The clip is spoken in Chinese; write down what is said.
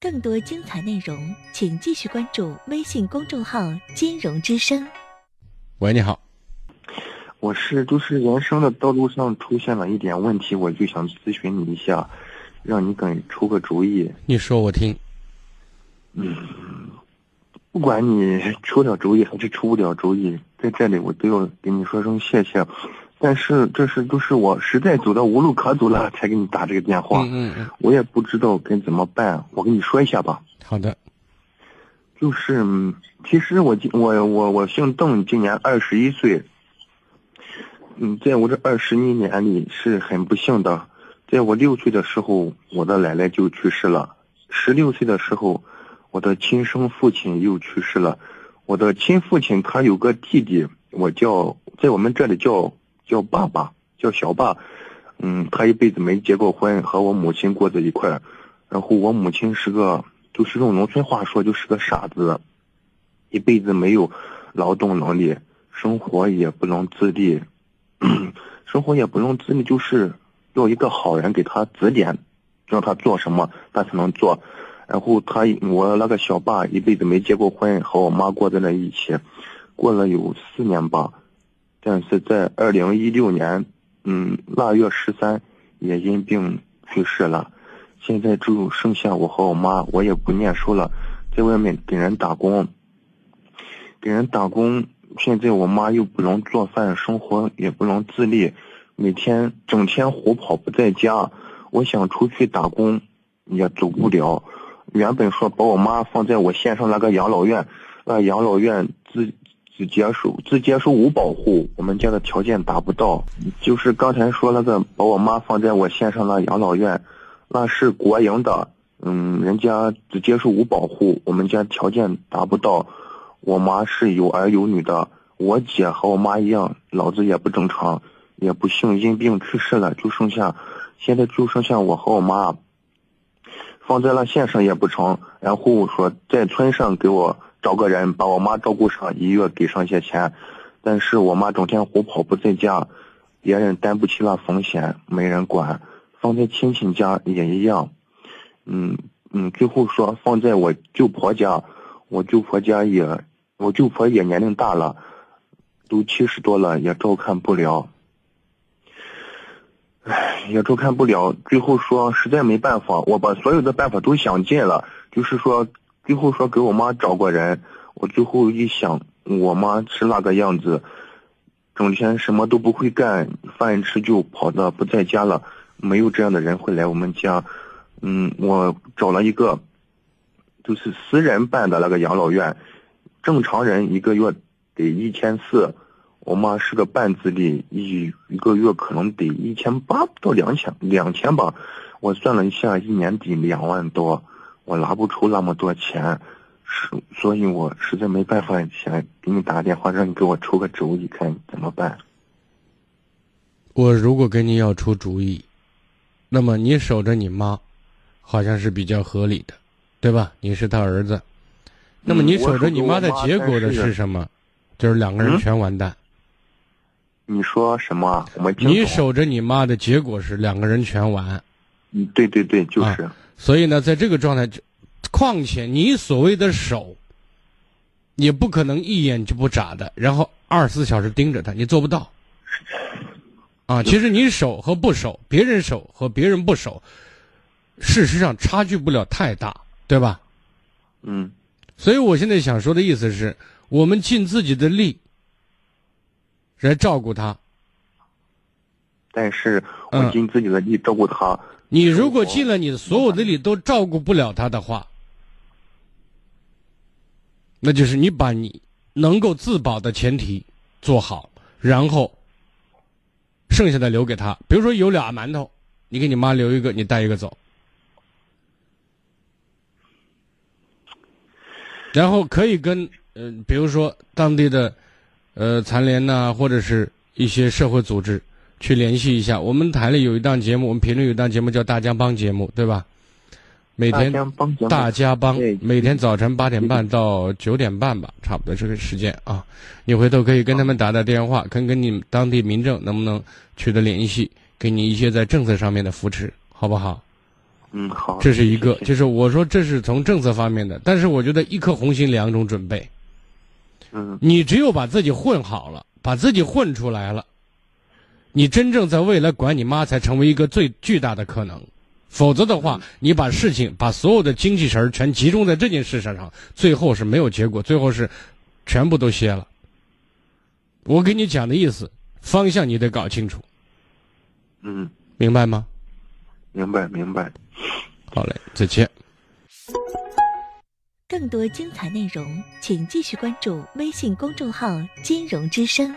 更多精彩内容，请继续关注微信公众号“金融之声”。喂，你好。我是就是人生的道路上出现了一点问题，我就想咨询你一下，让你给出个主意。你说我听。嗯，不管你出了主意还是出不了主意，在这里我都要给你说声谢谢。但是这是都是我实在走到无路可走了，才给你打这个电话。嗯嗯。我也不知道该怎么办，我跟你说一下吧。好的。就是，其实我今我我我姓邓，今年二十一岁。嗯，在我这二十一年里是很不幸的，在我六岁的时候，我的奶奶就去世了；十六岁的时候，我的亲生父亲又去世了。我的亲父亲他有个弟弟，我叫在我们这里叫叫爸爸，叫小爸。嗯，他一辈子没结过婚，和我母亲过在一块儿。然后我母亲是个，就是用农村话说就是个傻子，一辈子没有劳动能力，生活也不能自立。生活也不能自立，就是要一个好人给他指点，让他做什么他才能做。然后他我那个小爸一辈子没结过婚，和我妈过在了一起，过了有四年吧。但是在二零一六年，嗯，腊月十三也因病去世了。现在就剩下我和我妈，我也不念书了，在外面给人打工，给人打工。现在我妈又不能做饭，生活也不能自立，每天整天胡跑不在家。我想出去打工，也走不了。原本说把我妈放在我县上那个养老院，那养老院自只接受只接受无保护，我们家的条件达不到。就是刚才说那个把我妈放在我县上那养老院，那是国营的，嗯，人家只接受无保护，我们家条件达不到。我妈是有儿有女的，我姐和我妈一样，脑子也不正常，也不幸因病去世了，就剩下，现在就剩下我和我妈，放在了县上也不成，然后说在村上给我找个人把我妈照顾上，一月给上些钱，但是我妈整天胡跑不在家，别人担不起那风险，没人管，放在亲戚家也一样，嗯嗯，最后说放在我舅婆家，我舅婆家也。我舅婆也年龄大了，都七十多了，也照看不了，唉，也照看不了。最后说实在没办法，我把所有的办法都想尽了，就是说，最后说给我妈找个人。我最后一想，我妈是那个样子，整天什么都不会干，饭吃就跑的不在家了。没有这样的人会来我们家。嗯，我找了一个，就是私人办的那个养老院。正常人一个月得一千四，我妈是个半自立，一一个月可能得一千八到两千两千吧。我算了一下，一年得两万多，我拿不出那么多钱，是所以我实在没办法，想给你打个电话，让你给我出个主意，看怎么办。我如果跟你要出主意，那么你守着你妈，好像是比较合理的，对吧？你是他儿子。那么你守着你妈的结果的是什么？就是两个人全完蛋。你说什么？我们你守着你妈的结果是两个人全完。嗯，对对对，就是。所以呢，在这个状态，况且你所谓的守，也不可能一眼就不眨的，然后二十四小时盯着他，你做不到。啊，其实你守和不守，别人守和别人不守，事实上差距不了太大，对吧？嗯。所以我现在想说的意思是，我们尽自己的力来照顾他。但是我尽自己的力照顾他。你如果尽了你所有的力都照顾不了他的话，那就是你把你能够自保的前提做好，然后剩下的留给他。比如说有俩馒头，你给你妈留一个，你带一个走。然后可以跟呃，比如说当地的，呃，残联呐，或者是一些社会组织去联系一下。我们台里有一档节目，我们评论有一档节目叫《大家帮》节目，对吧？每天大家帮，每天早晨八点半到九点半吧，差不多这个时间啊。你回头可以跟他们打打电话，看跟你当地民政能不能取得联系，给你一些在政策上面的扶持，好不好？嗯，好，这是一个，就是我说这是从政策方面的，但是我觉得一颗红心两种准备，嗯你只有把自己混好了，把自己混出来了，你真正在未来管你妈才成为一个最巨大的可能。否则的话，你把事情把所有的精气神儿全集中在这件事上上，最后是没有结果，最后是全部都歇了。我给你讲的意思，方向你得搞清楚，嗯，明白吗？明白明白。好嘞，再见。更多精彩内容，请继续关注微信公众号“金融之声”。